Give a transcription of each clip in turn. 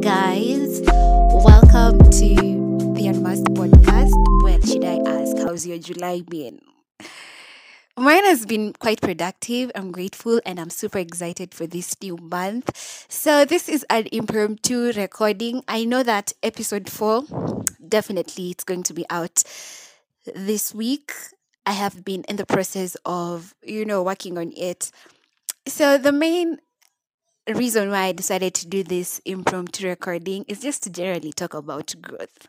guys, welcome to the Unmasked podcast. Well, should I ask, how's your July been? Mine has been quite productive. I'm grateful and I'm super excited for this new month. So, this is an impromptu recording. I know that episode four definitely it's going to be out this week. I have been in the process of, you know, working on it. So, the main reason why I decided to do this impromptu recording is just to generally talk about growth.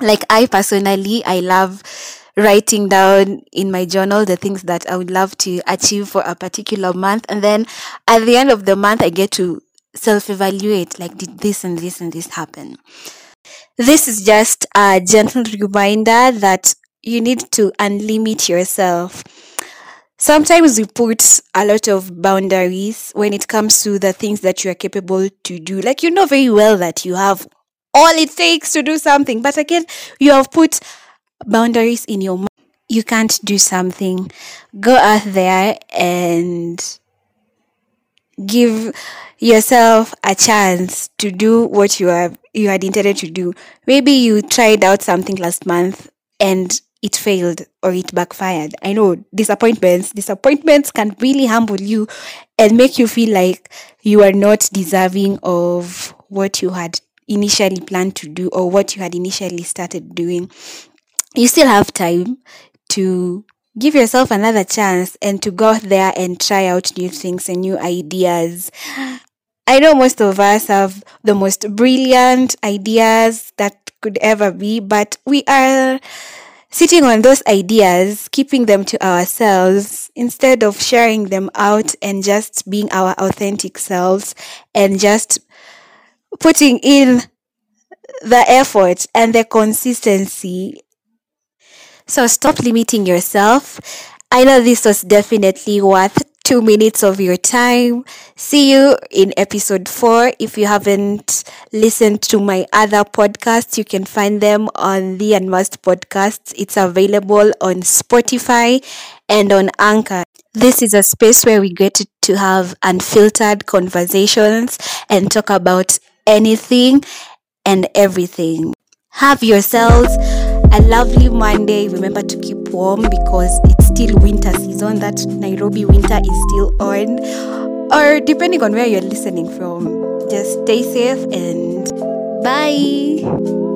Like I personally, I love writing down in my journal the things that I would love to achieve for a particular month and then at the end of the month I get to self-evaluate like did this and this and this happen. This is just a gentle reminder that you need to unlimit yourself Sometimes we put a lot of boundaries when it comes to the things that you are capable to do. Like you know very well that you have all it takes to do something, but again, you have put boundaries in your mind. You can't do something. Go out there and give yourself a chance to do what you have you had intended to do. Maybe you tried out something last month and it failed or it backfired. I know disappointments, disappointments can really humble you and make you feel like you are not deserving of what you had initially planned to do or what you had initially started doing. You still have time to give yourself another chance and to go out there and try out new things and new ideas. I know most of us have the most brilliant ideas that could ever be, but we are sitting on those ideas, keeping them to ourselves instead of sharing them out and just being our authentic selves and just putting in the effort and the consistency. So stop limiting yourself. I know this was definitely worth two minutes of your time. See you in episode four. If you haven't listened to my other podcasts, you can find them on the Unmasked Podcasts. It's available on Spotify and on Anchor. This is a space where we get to have unfiltered conversations and talk about anything and everything. Have yourselves a lovely Monday. Remember to keep warm because it's still winter season. That Nairobi winter is still on. Or depending on where you're listening from, just stay safe and bye.